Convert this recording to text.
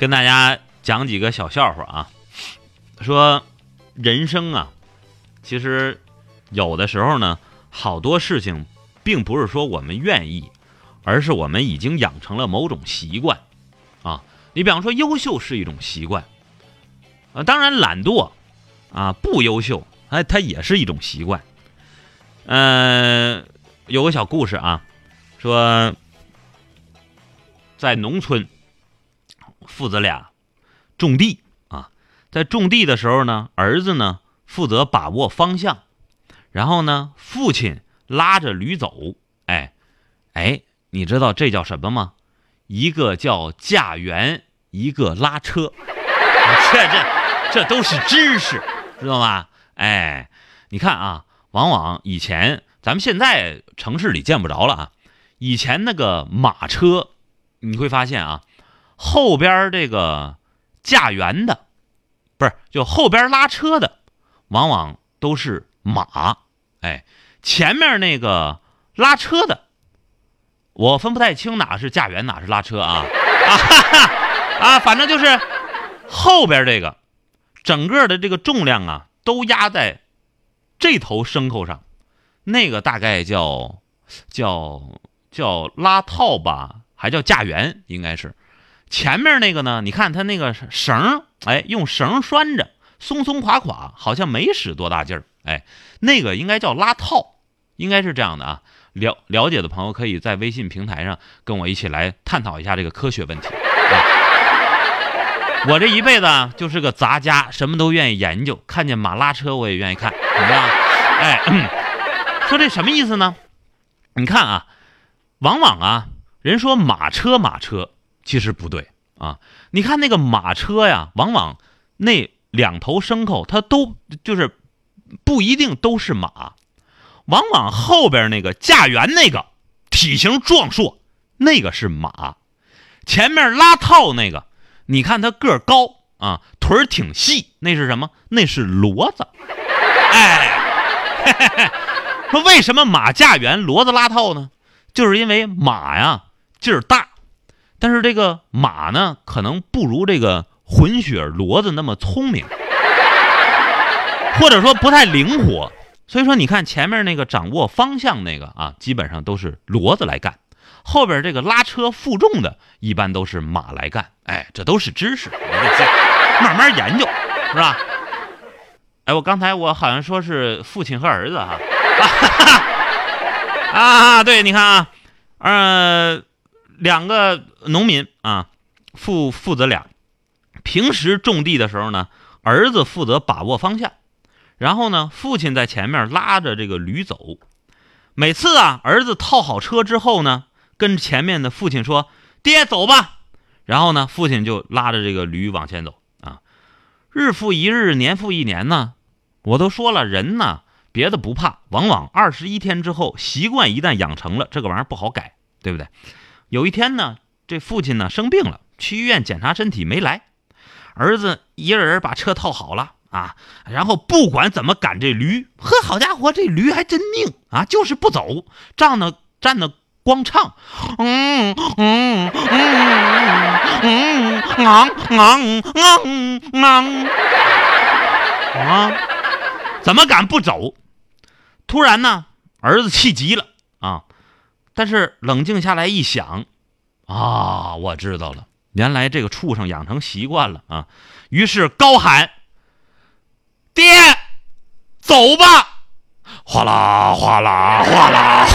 跟大家讲几个小笑话啊。说人生啊，其实有的时候呢，好多事情并不是说我们愿意，而是我们已经养成了某种习惯啊。你比方说，优秀是一种习惯啊，当然懒惰啊，不优秀，哎，它也是一种习惯。嗯，有个小故事啊，说在农村，父子俩种地啊，在种地的时候呢，儿子呢负责把握方向，然后呢，父亲拉着驴走。哎，哎，你知道这叫什么吗？一个叫驾辕，一个拉车。这这这都是知识，知道吗？哎，你看啊。往往以前，咱们现在城市里见不着了啊。以前那个马车，你会发现啊，后边这个驾辕的，不是就后边拉车的，往往都是马。哎，前面那个拉车的，我分不太清哪是驾辕，哪是拉车啊啊哈哈啊！反正就是后边这个，整个的这个重量啊，都压在。这头牲口上，那个大概叫叫叫拉套吧，还叫驾辕，应该是。前面那个呢？你看它那个绳，哎，用绳拴着，松松垮垮，好像没使多大劲儿。哎，那个应该叫拉套，应该是这样的啊。了了解的朋友可以在微信平台上跟我一起来探讨一下这个科学问题。啊我这一辈子就是个杂家，什么都愿意研究，看见马拉车我也愿意看，怎么样？哎，说这什么意思呢？你看啊，往往啊，人说马车马车，其实不对啊。你看那个马车呀，往往那两头牲口它都就是不一定都是马，往往后边那个驾辕那个体型壮硕，那个是马，前面拉套那个。你看他个儿高啊，腿儿挺细，那是什么？那是骡子。哎，说为什么马驾辕，骡子拉套呢？就是因为马呀劲儿大，但是这个马呢，可能不如这个混血骡子那么聪明，或者说不太灵活。所以说，你看前面那个掌握方向那个啊，基本上都是骡子来干。后边这个拉车负重的，一般都是马来干。哎，这都是知识，我得慢慢研究，是吧？哎，我刚才我好像说是父亲和儿子哈。啊，对，你看啊，呃，两个农民啊，父父子俩，平时种地的时候呢，儿子负责把握方向，然后呢，父亲在前面拉着这个驴走。每次啊，儿子套好车之后呢。跟前面的父亲说：“爹，走吧。”然后呢，父亲就拉着这个驴往前走啊。日复一日，年复一年呢。我都说了，人呢，别的不怕，往往二十一天之后，习惯一旦养成了，这个玩意儿不好改，对不对？有一天呢，这父亲呢生病了，去医院检查身体没来，儿子一个人把车套好了啊，然后不管怎么赶这驴，呵，好家伙，这驴还真命啊，就是不走，站呢站呢。光唱，嗯嗯嗯嗯嗯嗯嗯嗯嗯啊！怎么敢不走？突然呢，儿子气急了啊！但是冷静下来一想，啊，我知道了，原来这个畜生养成习惯了啊！于是高喊：“爹，走吧！”哗啦哗啦哗啦。